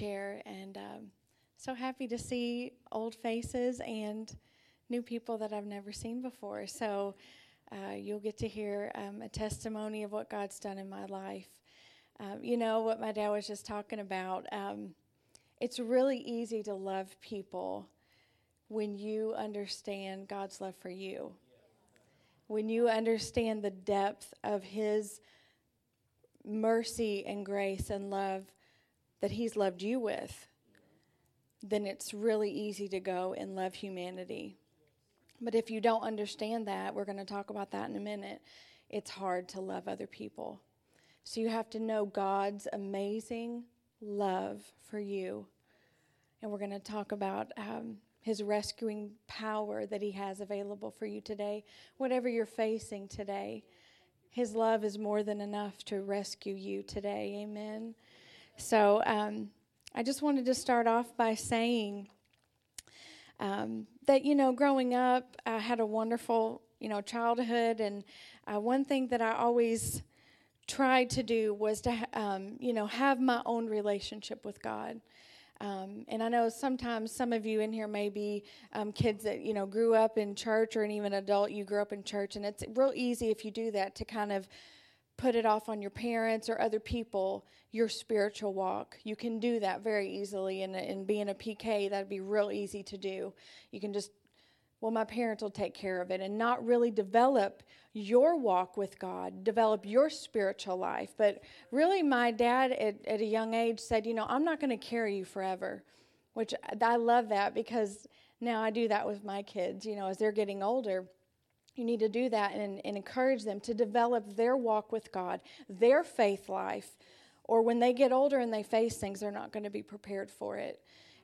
share, and um, so happy to see old faces and new people that I've never seen before. So uh, you'll get to hear um, a testimony of what God's done in my life. Um, you know what my dad was just talking about. Um, it's really easy to love people when you understand God's love for you. When you understand the depth of His mercy and grace and love that He's loved you with, then it's really easy to go and love humanity. But if you don't understand that, we're going to talk about that in a minute, it's hard to love other people. So you have to know God's amazing love for you. And we're going to talk about um, his rescuing power that he has available for you today, whatever you're facing today. His love is more than enough to rescue you today. Amen. So um, I just wanted to start off by saying um, that, you know, growing up, I had a wonderful, you know, childhood. And uh, one thing that I always tried to do was to, um, you know, have my own relationship with God. Um, and I know sometimes some of you in here may be um, kids that you know grew up in church, or an even adult you grew up in church, and it's real easy if you do that to kind of put it off on your parents or other people your spiritual walk. You can do that very easily, and in being a PK, that'd be real easy to do. You can just well, my parents will take care of it, and not really develop your walk with God, develop your spiritual life. But really, my dad at, at a young age said, You know, I'm not going to carry you forever, which I love that because now I do that with my kids. You know, as they're getting older, you need to do that and, and encourage them to develop their walk with God, their faith life, or when they get older and they face things, they're not going to be prepared for it.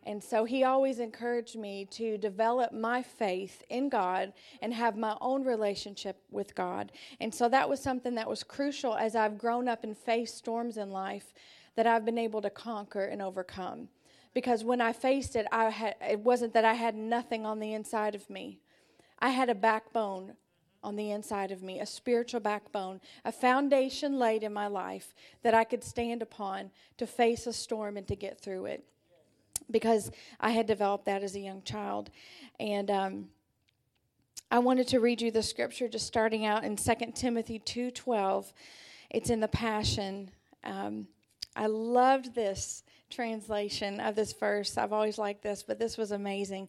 And so he always encouraged me to develop my faith in God and have my own relationship with God. And so that was something that was crucial as I've grown up and faced storms in life that I've been able to conquer and overcome. Because when I faced it, I had, it wasn't that I had nothing on the inside of me. I had a backbone on the inside of me, a spiritual backbone, a foundation laid in my life that I could stand upon to face a storm and to get through it because I had developed that as a young child. And um, I wanted to read you the scripture just starting out in 2 Timothy 2.12. It's in the Passion. Um, I loved this translation of this verse. I've always liked this, but this was amazing.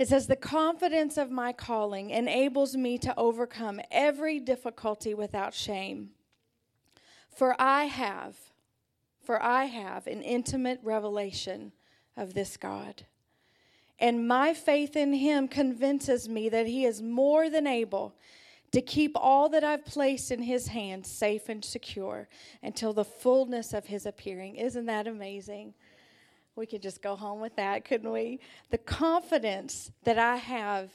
It says, The confidence of my calling enables me to overcome every difficulty without shame. For I have, for I have an intimate revelation of this God. And my faith in him convinces me that he is more than able to keep all that I've placed in his hands safe and secure until the fullness of his appearing. Isn't that amazing? We could just go home with that, couldn't we? The confidence that I have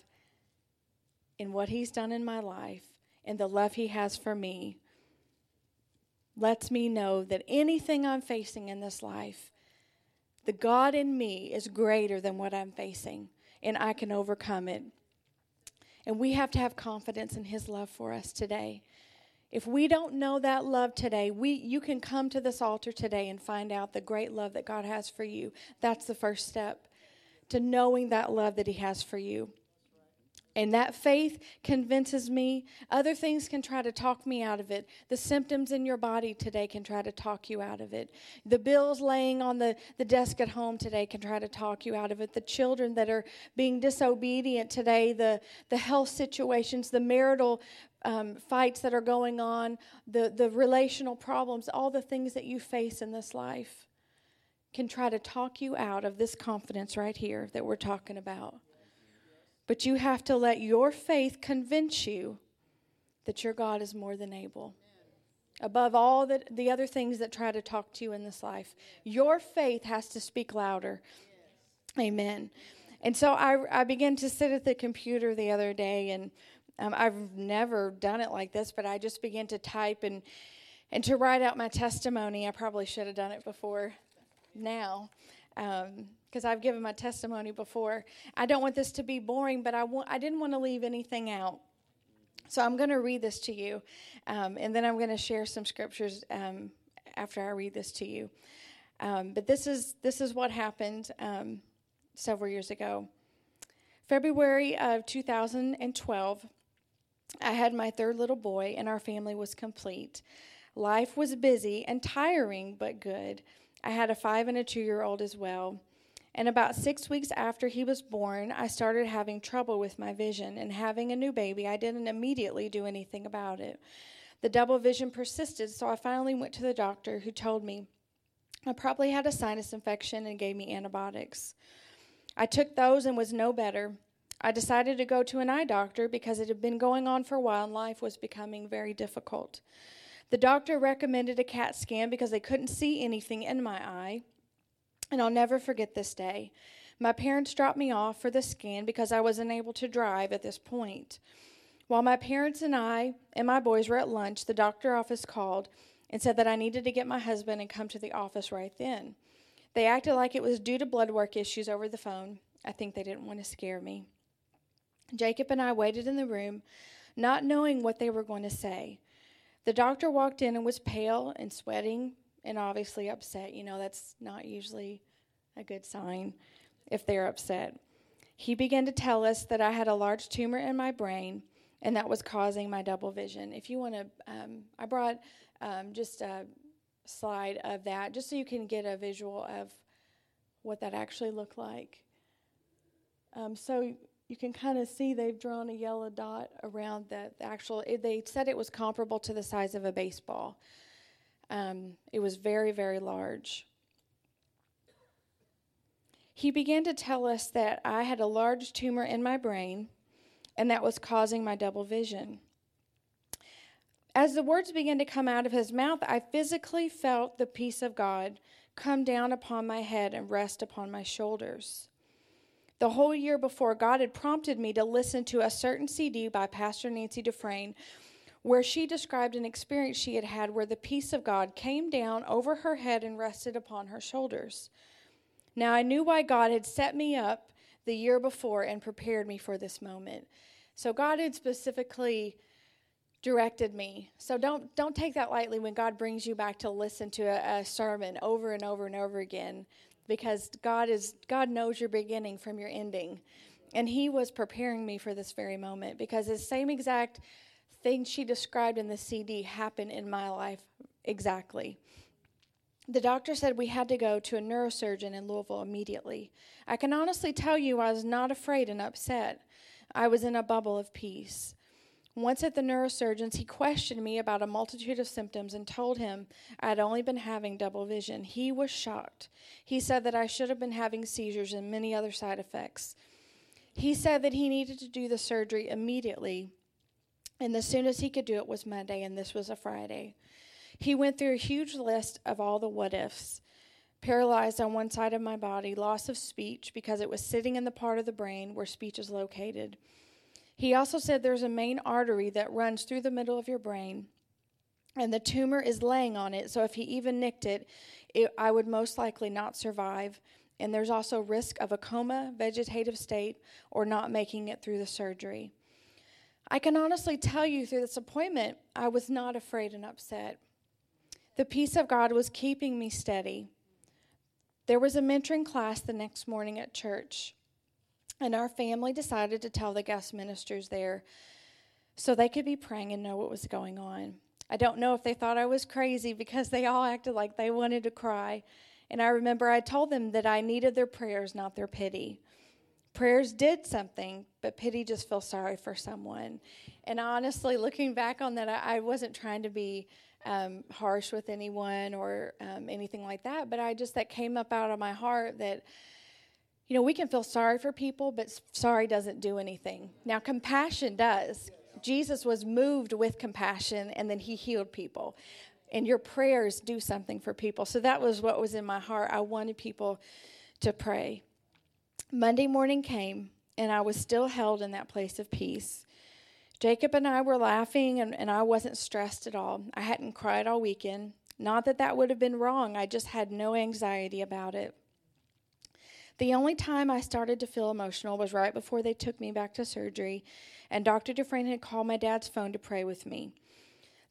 in what he's done in my life and the love he has for me lets me know that anything I'm facing in this life the God in me is greater than what I'm facing, and I can overcome it. And we have to have confidence in His love for us today. If we don't know that love today, we you can come to this altar today and find out the great love that God has for you. That's the first step to knowing that love that He has for you. And that faith convinces me. Other things can try to talk me out of it. The symptoms in your body today can try to talk you out of it. The bills laying on the, the desk at home today can try to talk you out of it. The children that are being disobedient today, the, the health situations, the marital um, fights that are going on, the, the relational problems, all the things that you face in this life can try to talk you out of this confidence right here that we're talking about. But you have to let your faith convince you that your God is more than able. Above all the, the other things that try to talk to you in this life, your faith has to speak louder. Amen. And so I, I began to sit at the computer the other day, and um, I've never done it like this, but I just began to type and, and to write out my testimony. I probably should have done it before now. Um, because I've given my testimony before. I don't want this to be boring, but I, want, I didn't want to leave anything out. So I'm going to read this to you, um, and then I'm going to share some scriptures um, after I read this to you. Um, but this is this is what happened um, several years ago. February of 2012, I had my third little boy, and our family was complete. Life was busy and tiring, but good. I had a five and a two year old as well. And about six weeks after he was born, I started having trouble with my vision. And having a new baby, I didn't immediately do anything about it. The double vision persisted, so I finally went to the doctor who told me I probably had a sinus infection and gave me antibiotics. I took those and was no better. I decided to go to an eye doctor because it had been going on for a while and life was becoming very difficult. The doctor recommended a CAT scan because they couldn't see anything in my eye. And I'll never forget this day. My parents dropped me off for the scan because I wasn't able to drive at this point. While my parents and I and my boys were at lunch, the doctor office called and said that I needed to get my husband and come to the office right then. They acted like it was due to blood work issues over the phone. I think they didn't want to scare me. Jacob and I waited in the room, not knowing what they were going to say. The doctor walked in and was pale and sweating and obviously upset. You know, that's not usually a good sign if they're upset. He began to tell us that I had a large tumor in my brain and that was causing my double vision. If you want to, um, I brought um, just a slide of that just so you can get a visual of what that actually looked like. Um, so you can kind of see they've drawn a yellow dot around the, the actual. It, they said it was comparable to the size of a baseball. Um, it was very, very large. He began to tell us that I had a large tumor in my brain and that was causing my double vision. As the words began to come out of his mouth, I physically felt the peace of God come down upon my head and rest upon my shoulders. The whole year before, God had prompted me to listen to a certain CD by Pastor Nancy Dufresne where she described an experience she had had where the peace of God came down over her head and rested upon her shoulders. Now I knew why God had set me up the year before and prepared me for this moment. So God had specifically directed me. So don't don't take that lightly when God brings you back to listen to a, a sermon over and over and over again because God is God knows your beginning from your ending. And he was preparing me for this very moment because the same exact thing she described in the CD happened in my life exactly. The doctor said we had to go to a neurosurgeon in Louisville immediately. I can honestly tell you I was not afraid and upset. I was in a bubble of peace. Once at the neurosurgeon's, he questioned me about a multitude of symptoms and told him I had only been having double vision. He was shocked. He said that I should have been having seizures and many other side effects. He said that he needed to do the surgery immediately, and as soon as he could do it was Monday, and this was a Friday. He went through a huge list of all the what ifs paralyzed on one side of my body, loss of speech because it was sitting in the part of the brain where speech is located he also said there's a main artery that runs through the middle of your brain, and the tumor is laying on it. So if he even nicked it, it I would most likely not survive. And there's also risk of a coma, vegetative state, or not making it through the surgery. I can honestly tell you through this appointment, I was not afraid and upset. The peace of God was keeping me steady. There was a mentoring class the next morning at church. And our family decided to tell the guest ministers there so they could be praying and know what was going on. I don't know if they thought I was crazy because they all acted like they wanted to cry. And I remember I told them that I needed their prayers, not their pity. Prayers did something, but pity just feels sorry for someone. And honestly, looking back on that, I, I wasn't trying to be um, harsh with anyone or um, anything like that, but I just, that came up out of my heart that you know, we can feel sorry for people, but sorry doesn't do anything. Now, compassion does. Jesus was moved with compassion and then he healed people. And your prayers do something for people. So that was what was in my heart. I wanted people to pray. Monday morning came, and I was still held in that place of peace. Jacob and I were laughing, and, and I wasn't stressed at all. I hadn't cried all weekend. Not that that would have been wrong, I just had no anxiety about it. The only time I started to feel emotional was right before they took me back to surgery, and Dr. Dufresne had called my dad's phone to pray with me.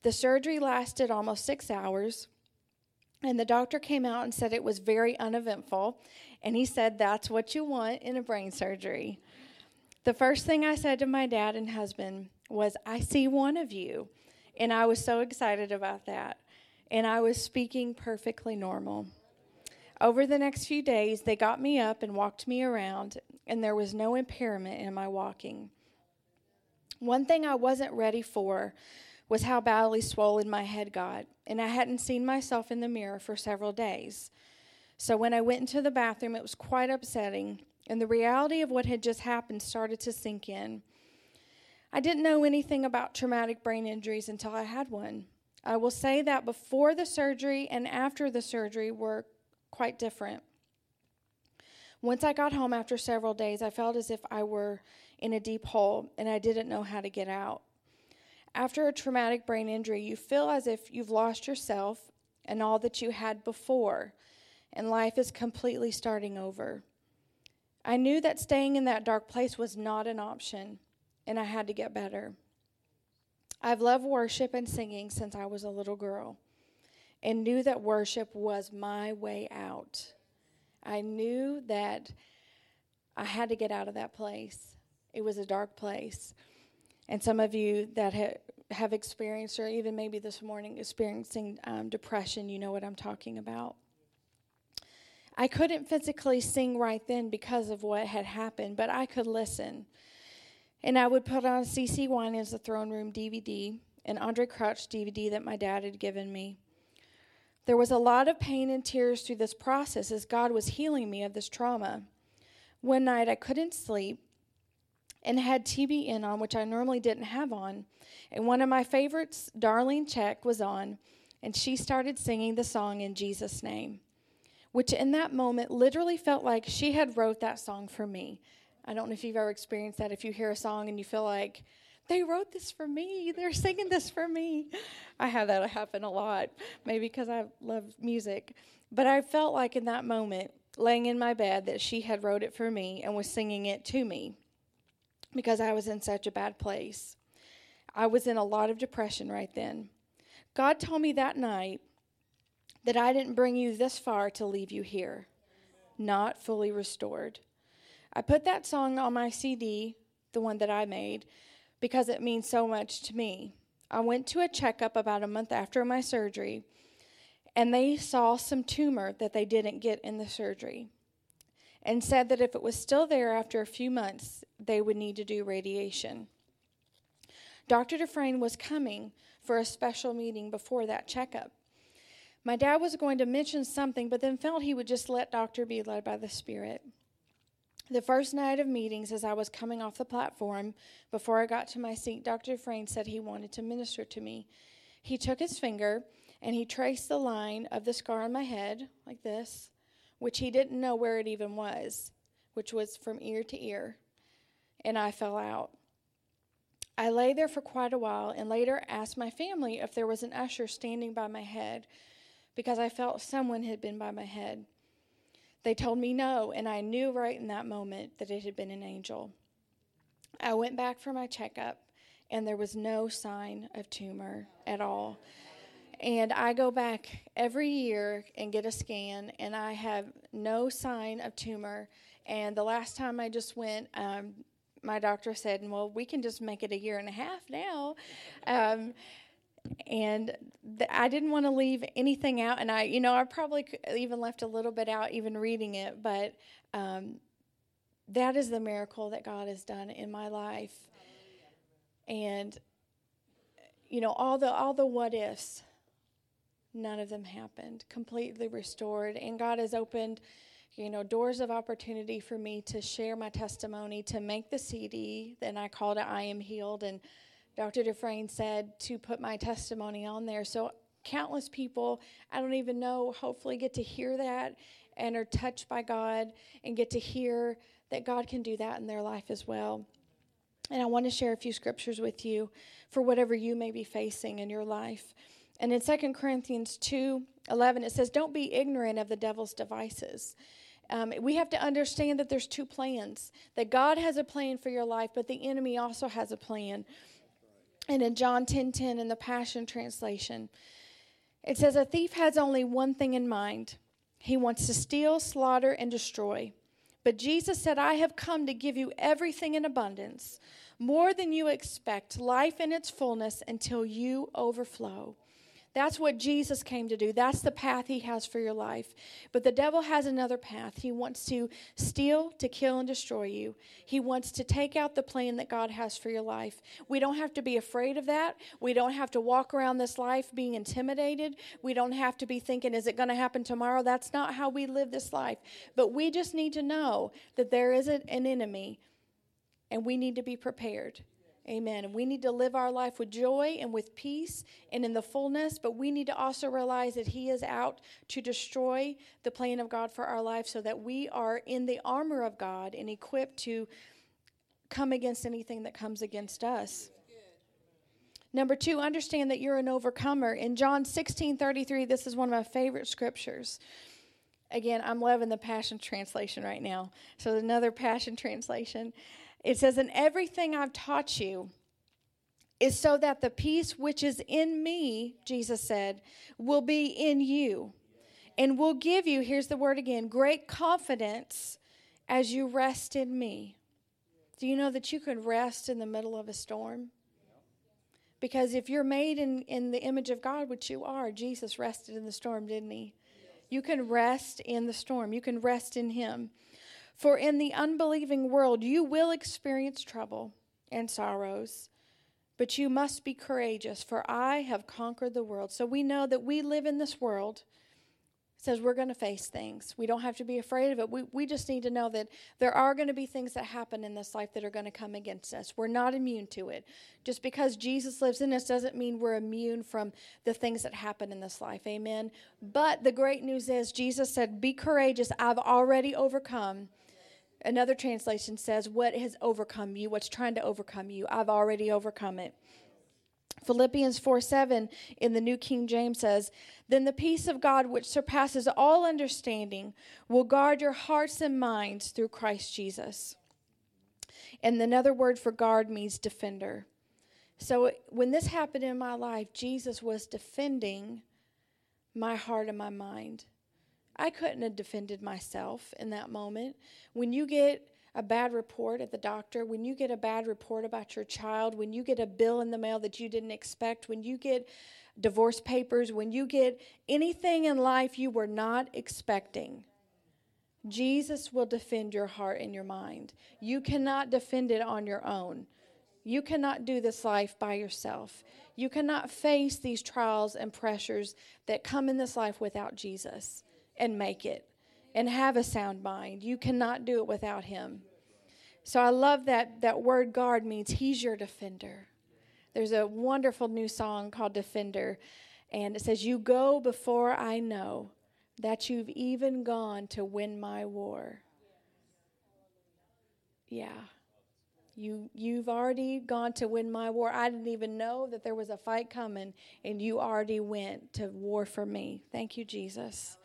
The surgery lasted almost six hours. And the doctor came out and said it was very uneventful. And he said, That's what you want in a brain surgery. The first thing I said to my dad and husband was, I see one of you. And I was so excited about that. And I was speaking perfectly normal. Over the next few days, they got me up and walked me around, and there was no impairment in my walking. One thing I wasn't ready for was how badly swollen my head got, and I hadn't seen myself in the mirror for several days. So when I went into the bathroom, it was quite upsetting, and the reality of what had just happened started to sink in. I didn't know anything about traumatic brain injuries until I had one. I will say that before the surgery and after the surgery were quite different. Once I got home after several days, I felt as if I were in a deep hole and I didn't know how to get out. After a traumatic brain injury, you feel as if you've lost yourself and all that you had before, and life is completely starting over. I knew that staying in that dark place was not an option, and I had to get better. I've loved worship and singing since I was a little girl and knew that worship was my way out. I knew that I had to get out of that place. It was a dark place. And some of you that ha- have experienced, or even maybe this morning experiencing um, depression, you know what I'm talking about. I couldn't physically sing right then because of what had happened, but I could listen. And I would put on CeCe as the Throne Room DVD, an Andraé Crouch DVD that my dad had given me. There was a lot of pain and tears through this process as God was healing me of this trauma. One night I couldn't sleep and had TBN on, which I normally didn't have on. And one of my favorites, Darlene Zschech, was on, and she started singing the song in Jesus' name, which in that moment literally felt like she had wrote that song for me. I don't know if you've ever experienced that. If you hear a song and you feel like, they wrote this for me. They're singing this for me. I have that happen a lot, maybe because I love music. But I felt like in that moment, laying in my bed, that she had wrote it for me and was singing it to me because I was in such a bad place. I was in a lot of depression right then. God told me that night that I didn't bring you this far to leave you here, not fully restored. I put that song on my CD, the one that I made, because it means so much to me. I went to a checkup about a month after my surgery, and they saw some tumor that they didn't get in the surgery and said that if it was still there after a few months, they would need to do radiation. Dr. Dufresne was coming for a special meeting before that checkup. My dad was going to mention something, but then felt he would just let Doctor be led by the Spirit. The first night of meetings, as I was coming off the platform, before I got to my seat, Dr. Dufresne said he wanted to minister to me. He took his finger and he traced the line of the scar on my head, like this, which he didn't know where it even was, which was from ear to ear, and I fell out. I lay there for quite a while and later asked my family if there was an usher standing by my head because I felt someone had been by my head. They told me no, and I knew right in that moment that it had been an angel. I went back for my checkup, and there was no sign of tumor at all. And I go back every year and get a scan, and I have no sign of tumor. And the last time I just went, um, my doctor said, "Well, we can just make it a year and a half now." Um, and th- I didn't want to leave anything out. And I, you know, I probably even left a little bit out, even reading it. But um, that is the miracle that God has done in my life. And you know, all the all the what ifs, none of them happened. Completely restored, and God has opened. You know, doors of opportunity for me to share my testimony, to make the CD. Then I called it I Am Healed. And Dr. Dufresne said to put my testimony on there. So countless people, I don't even know, hopefully get to hear that and are touched by God and get to hear that God can do that in their life as well. And I want to share a few scriptures with you for whatever you may be facing in your life. And in 2 Corinthians 2 11, it says, Don't be ignorant of the devil's devices. Um, we have to understand that there's two plans that God has a plan for your life, but the enemy also has a plan and in John 10:10 10, 10, in the Passion translation It says, A thief has only one thing in mind he wants to steal, slaughter, and destroy. But Jesus said, I have come to give you everything in abundance, more than you expect, life in its fullness until you overflow. That's what Jesus came to do. That's the path he has for your life. But the devil has another path. He wants to steal, to kill, and destroy you. He wants to take out the plan that God has for your life. We don't have to be afraid of that. We don't have to walk around this life being intimidated. We don't have to be thinking, is it going to happen tomorrow? That's not how we live this life. But we just need to know that there is an enemy and we need to be prepared. Amen. We need to live our life with joy and with peace and in the fullness, but we need to also realize that He is out to destroy the plan of God for our life so that we are in the armor of God and equipped to come against anything that comes against us. Number two, understand that you're an overcomer. In John 16 33, this is one of my favorite scriptures. Again, I'm loving the Passion Translation right now. So, another Passion Translation. It says, And everything I've taught you is so that the peace which is in me, Jesus said, will be in you and will give you, here's the word again, great confidence as you rest in me. Do you know that you can rest in the middle of a storm? Because if you're made in, in the image of God, which you are, Jesus rested in the storm, didn't he? You can rest in the storm. You can rest in him. For in the unbelieving world you will experience trouble and sorrows, but you must be courageous, for I have conquered the world. So we know that we live in this world. It says we're going to face things. We don't have to be afraid of it. We, we just need to know that there are going to be things that happen in this life that are going to come against us. We're not immune to it. Just because Jesus lives in us doesn't mean we're immune from the things that happen in this life. Amen. But the great news is Jesus said, Be courageous. I've already overcome Another translation says, What has overcome you? What's trying to overcome you? I've already overcome it. Philippians 4 7 in the New King James says, Then the peace of God, which surpasses all understanding, will guard your hearts and minds through Christ Jesus. And another word for guard means defender. So when this happened in my life, Jesus was defending my heart and my mind. I couldn't have defended myself in that moment. When you get a bad report at the doctor, when you get a bad report about your child, when you get a bill in the mail that you didn't expect, when you get divorce papers, when you get anything in life you were not expecting, Jesus will defend your heart and your mind. You cannot defend it on your own. You cannot do this life by yourself. You cannot face these trials and pressures that come in this life without Jesus and make it and have a sound mind. You cannot do it without him. So I love that that word guard means he's your defender. There's a wonderful new song called Defender and it says you go before I know that you've even gone to win my war. Yeah. You you've already gone to win my war. I didn't even know that there was a fight coming and you already went to war for me. Thank you Jesus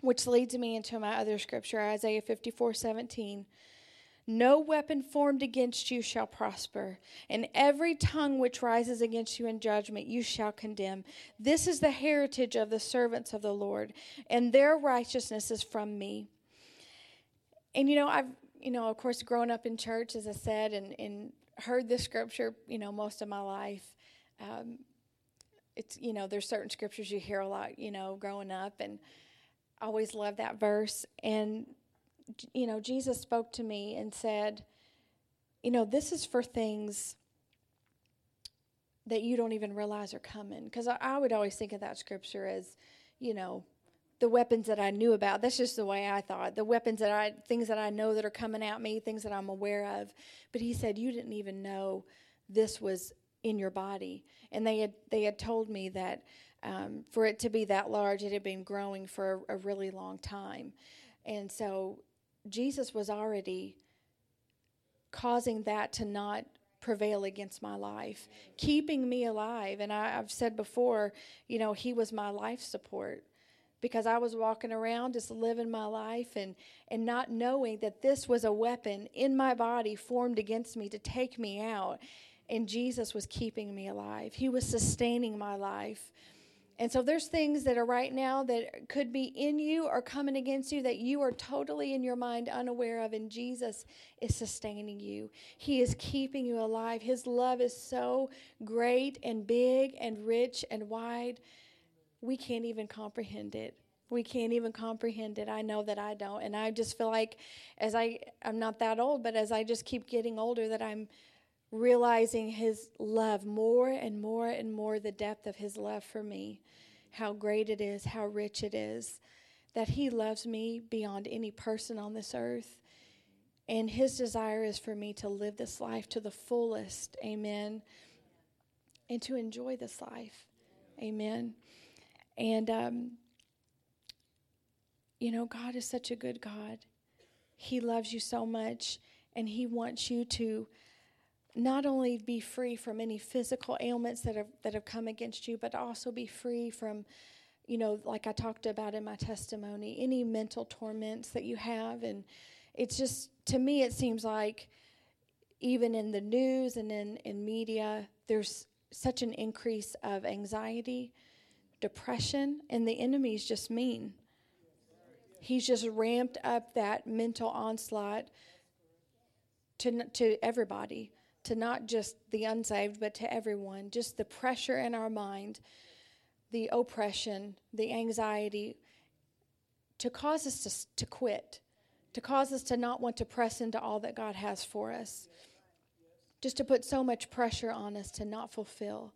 which leads me into my other scripture, Isaiah 54 17. No weapon formed against you shall prosper, and every tongue which rises against you in judgment you shall condemn. This is the heritage of the servants of the Lord, and their righteousness is from me. And you know, I've, you know, of course, grown up in church, as I said, and, and heard this scripture, you know, most of my life. Um, it's, you know, there's certain scriptures you hear a lot, you know, growing up, and always loved that verse. And, you know, Jesus spoke to me and said, you know, this is for things that you don't even realize are coming. Because I, I, would always think of that scripture as, you know, the weapons that I knew about. That's just the way I thought. The weapons that I, things that I know that are coming at me, things that I'm aware of. But he said, you didn't even know this was in your body. And they had, they had told me that um, for it to be that large, it had been growing for a, a really long time. And so Jesus was already causing that to not prevail against my life, keeping me alive. And I, have said before, you know, He was my life support because I was walking around just living my life and, and not knowing that this was a weapon in my body formed against me to take me out. And Jesus was keeping me alive, He was sustaining my life. And so there's things that are right now that could be in you or coming against you that you are totally in your mind unaware of, and Jesus is sustaining you. He is keeping you alive. His love is so great and big and rich and wide, we can't even comprehend it. We can't even comprehend it. I know that I don't. And I just feel like as I I'm not that old, but as I just keep getting older that I'm realizing his love more and more and more the depth of his love for me how great it is, how rich it is, that He loves me beyond any person on this earth. And His desire is for me to live this life to the fullest. Amen. And to enjoy this life. Amen. And, um, you know, God is such a good God. He loves you so much, and He wants you to not only be free from any physical ailments that have that have come against you, but also be free from, you know, like I talked about in my testimony, any mental torments that you have, and it's just to me it seems like even in the news and in in media, there's such an increase of anxiety, depression, and the enemy's just mean. He's just ramped up that mental onslaught to to everybody to not just the unsaved, but to everyone. Just the pressure in our mind, the oppression, the anxiety, to cause us to, to quit, to cause us to not want to press into all that God has for us, just to put so much pressure on us to not fulfill.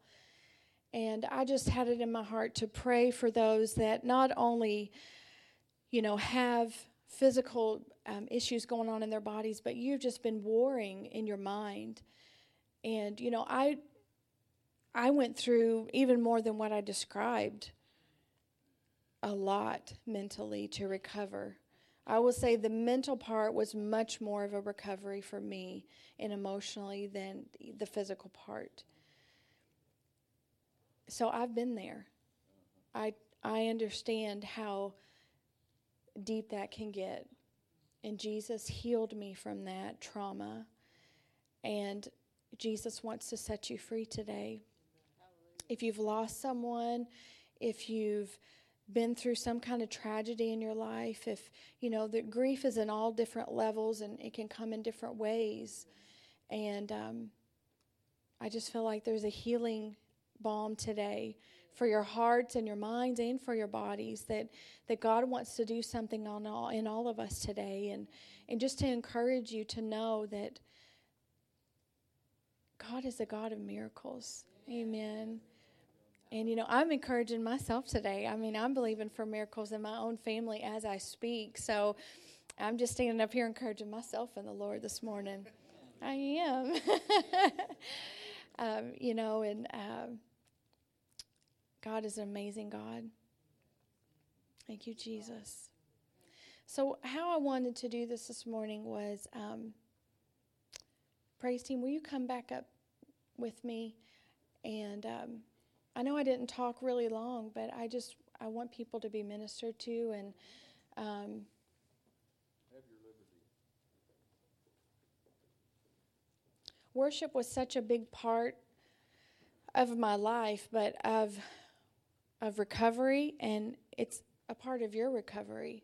And I just had it in my heart to pray for those that not only, you know, have physical um, issues going on in their bodies, but you've just been warring in your mind. And you know, I I went through even more than what I described a lot mentally to recover. I will say the mental part was much more of a recovery for me and emotionally than the physical part. So I've been there. I I understand how deep that can get. And Jesus healed me from that trauma. And Jesus wants to set you free today. If you've lost someone, if you've been through some kind of tragedy in your life, if you know that grief is in all different levels and it can come in different ways, and um, I just feel like there's a healing balm today for your hearts and your minds and for your bodies that that God wants to do something on all in all of us today and and just to encourage you to know that God is a God of miracles. Amen. And you know, I'm encouraging myself today. I mean, I'm believing for miracles in my own family as I speak. So I'm just standing up here encouraging myself in the Lord this morning. I am. um, you know, and um, God is an amazing God. Thank you, Jesus. So, how I wanted to do this this morning was um, praise team, will you come back up with me? And um, I know I didn't talk really long, but I just I want people to be ministered to and. Um, worship was such a big part of my life, but of of recovery, and it's a part of your recovery,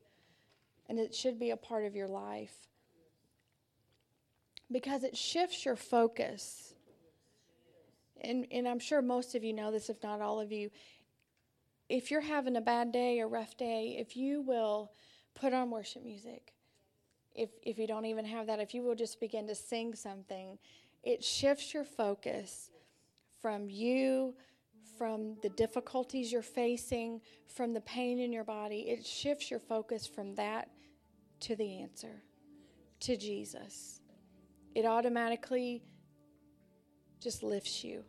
and it should be a part of your life because it shifts your focus. And, and I'm sure most of you know this, if not all of you. If you're having a bad day, a rough day, if you will put on worship music, if, if you don't even have that, if you will just begin to sing something, it shifts your focus from you, from the difficulties you're facing, from the pain in your body. It shifts your focus from that to the answer, to Jesus it automatically just lifts you.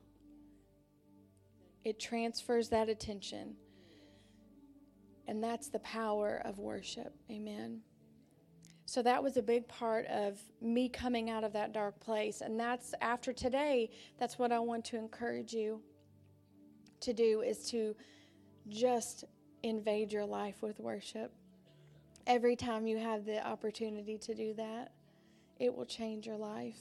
It transfers that attention. And that's the power of worship. Amen. So that was a big part of me coming out of that dark place. And that's after today, that's what I want to encourage you to do is to just invade your life with worship. Every time you have the opportunity to do that it will change your life.